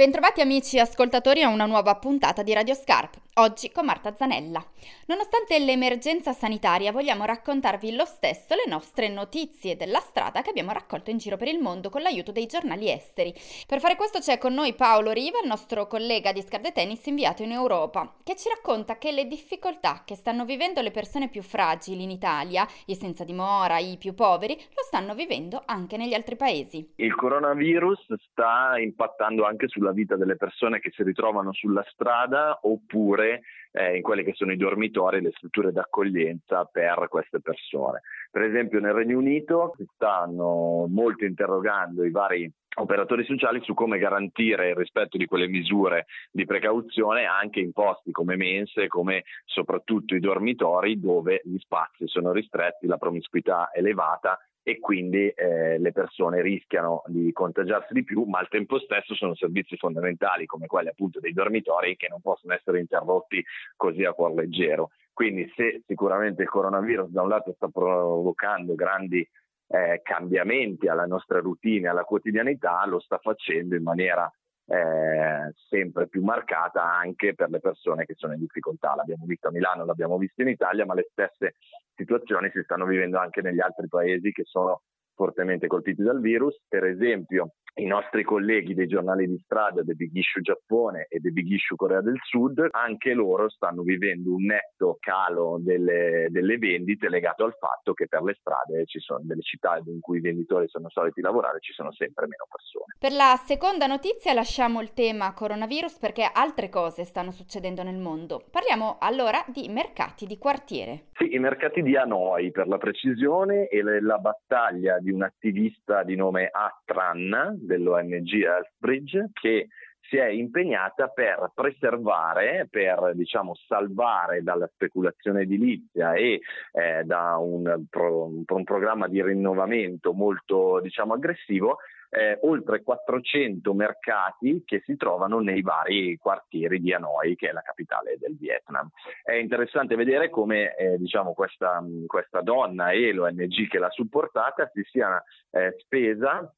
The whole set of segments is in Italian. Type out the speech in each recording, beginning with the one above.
Bentrovati amici ascoltatori a una nuova puntata di Radio Scarp, oggi con Marta Zanella. Nonostante l'emergenza sanitaria vogliamo raccontarvi lo stesso le nostre notizie della strada che abbiamo raccolto in giro per il mondo con l'aiuto dei giornali esteri. Per fare questo c'è con noi Paolo Riva, il nostro collega di Scarpe Tennis inviato in Europa, che ci racconta che le difficoltà che stanno vivendo le persone più fragili in Italia, i senza dimora, i più poveri, lo stanno vivendo anche negli altri paesi. Il coronavirus sta impattando anche su sulla vita delle persone che si ritrovano sulla strada oppure eh, in quelli che sono i dormitori, le strutture d'accoglienza per queste persone. Per esempio nel Regno Unito si stanno molto interrogando i vari operatori sociali su come garantire il rispetto di quelle misure di precauzione anche in posti come mense, come soprattutto i dormitori dove gli spazi sono ristretti, la promiscuità elevata e quindi eh, le persone rischiano di contagiarsi di più, ma al tempo stesso sono servizi fondamentali come quelli appunto dei dormitori che non possono essere interrotti così a cuor leggero. Quindi se sicuramente il coronavirus da un lato sta provocando grandi eh, cambiamenti alla nostra routine, alla quotidianità, lo sta facendo in maniera eh, sempre più marcata anche per le persone che sono in difficoltà. L'abbiamo visto a Milano, l'abbiamo visto in Italia, ma le stesse situazioni si stanno vivendo anche negli altri paesi che sono fortemente colpiti dal virus. Per esempio, i nostri colleghi dei giornali di strada The Big Issue Giappone e The Big Issue Corea del Sud, anche loro stanno vivendo un netto calo delle, delle, vendite legato al fatto che per le strade ci sono delle città in cui i venditori sono soliti lavorare, ci sono sempre meno persone. Per la seconda notizia lasciamo il tema coronavirus perché altre cose stanno succedendo nel mondo. Parliamo allora di mercati di quartiere. Sì, i mercati di Hanoi per la precisione e la battaglia di un attivista di nome Atran dell'ONG Earthbridge che si è impegnata per preservare, per diciamo, salvare dalla speculazione edilizia e eh, da un, pro, un, programma di rinnovamento molto diciamo, aggressivo eh, oltre 400 mercati che si trovano nei vari quartieri di Hanoi, che è la capitale del Vietnam. È interessante vedere come eh, diciamo, questa, questa, donna e l'ONG che l'ha supportata si sia eh, spesa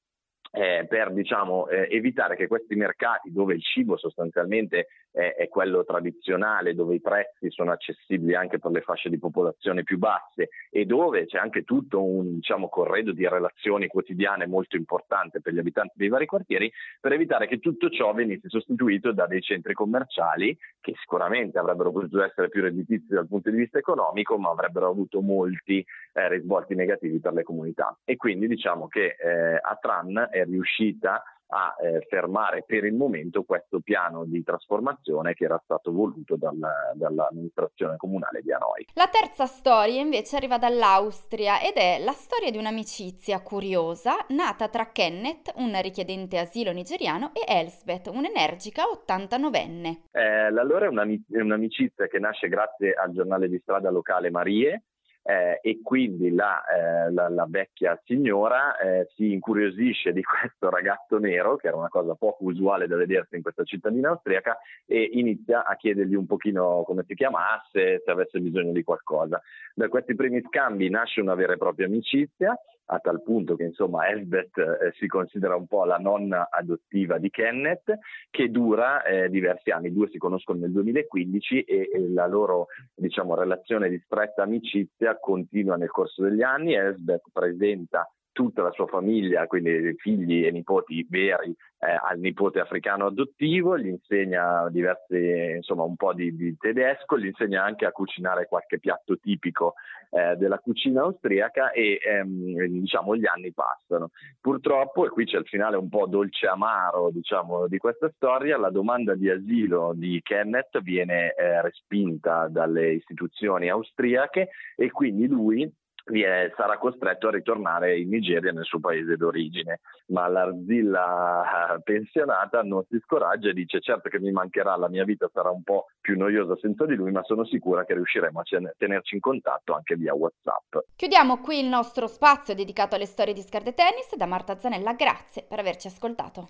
eh, per diciamo, eh, evitare che questi mercati dove il cibo sostanzialmente è, è, quello tradizionale, dove i prezzi sono accessibili anche per le fasce di popolazione più basse e dove c'è anche tutto un diciamo, corredo di relazioni quotidiane molto importante per gli abitanti dei vari quartieri, per evitare che tutto ciò venisse sostituito da dei centri commerciali che sicuramente avrebbero potuto essere più redditizi dal punto di vista economico, ma avrebbero avuto molti eh, risvolti negativi per le comunità. E quindi diciamo che eh, Atran è riuscita a eh, fermare per il momento questo piano di trasformazione che era stato voluto dal, dall'amministrazione comunale di Hanoi. La terza storia invece arriva dall'Austria ed è la storia di un'amicizia curiosa nata tra Kenneth, un richiedente asilo nigeriano, e Elsbeth, un'energica 89enne. Eh, un'amic- è un'amicizia che nasce grazie al giornale di strada locale Marie, eh, e quindi la, eh, la, la vecchia signora eh, si incuriosisce di questo ragazzo nero, che era una cosa poco usuale da vedersi in questa cittadina austriaca, e inizia a chiedergli un pochino come si chiamasse, se avesse bisogno di qualcosa. Da questi primi scambi nasce una vera e propria amicizia a tal punto che insomma Elsbeth eh, si considera un po' la nonna adottiva di Kenneth, che dura eh, diversi anni, i due si conoscono nel 2015 e, e la loro diciamo, relazione di stretta amicizia continua nel corso degli anni, Elsbeth presenta tutta la sua famiglia, quindi figli e nipoti veri, eh, al nipote africano adottivo, gli insegna diverse, insomma, un po' di, di, tedesco, gli insegna anche a cucinare qualche piatto tipico eh, della cucina austriaca e ehm, diciamo gli anni passano. Purtroppo, e qui c'è il finale un po' dolce amaro diciamo, di questa storia, la domanda di asilo di Kenneth viene eh, respinta dalle istituzioni austriache e quindi lui sarà costretto a ritornare in Nigeria nel suo paese d'origine, ma l'arzilla pensionata non si scoraggia e dice certo che mi mancherà, la mia vita sarà un po' più noiosa senza di lui, ma sono sicura che riusciremo a tenerci in contatto anche via WhatsApp. Chiudiamo qui il nostro spazio dedicato alle storie di Scarde Tennis da Marta Zanella, grazie per averci ascoltato.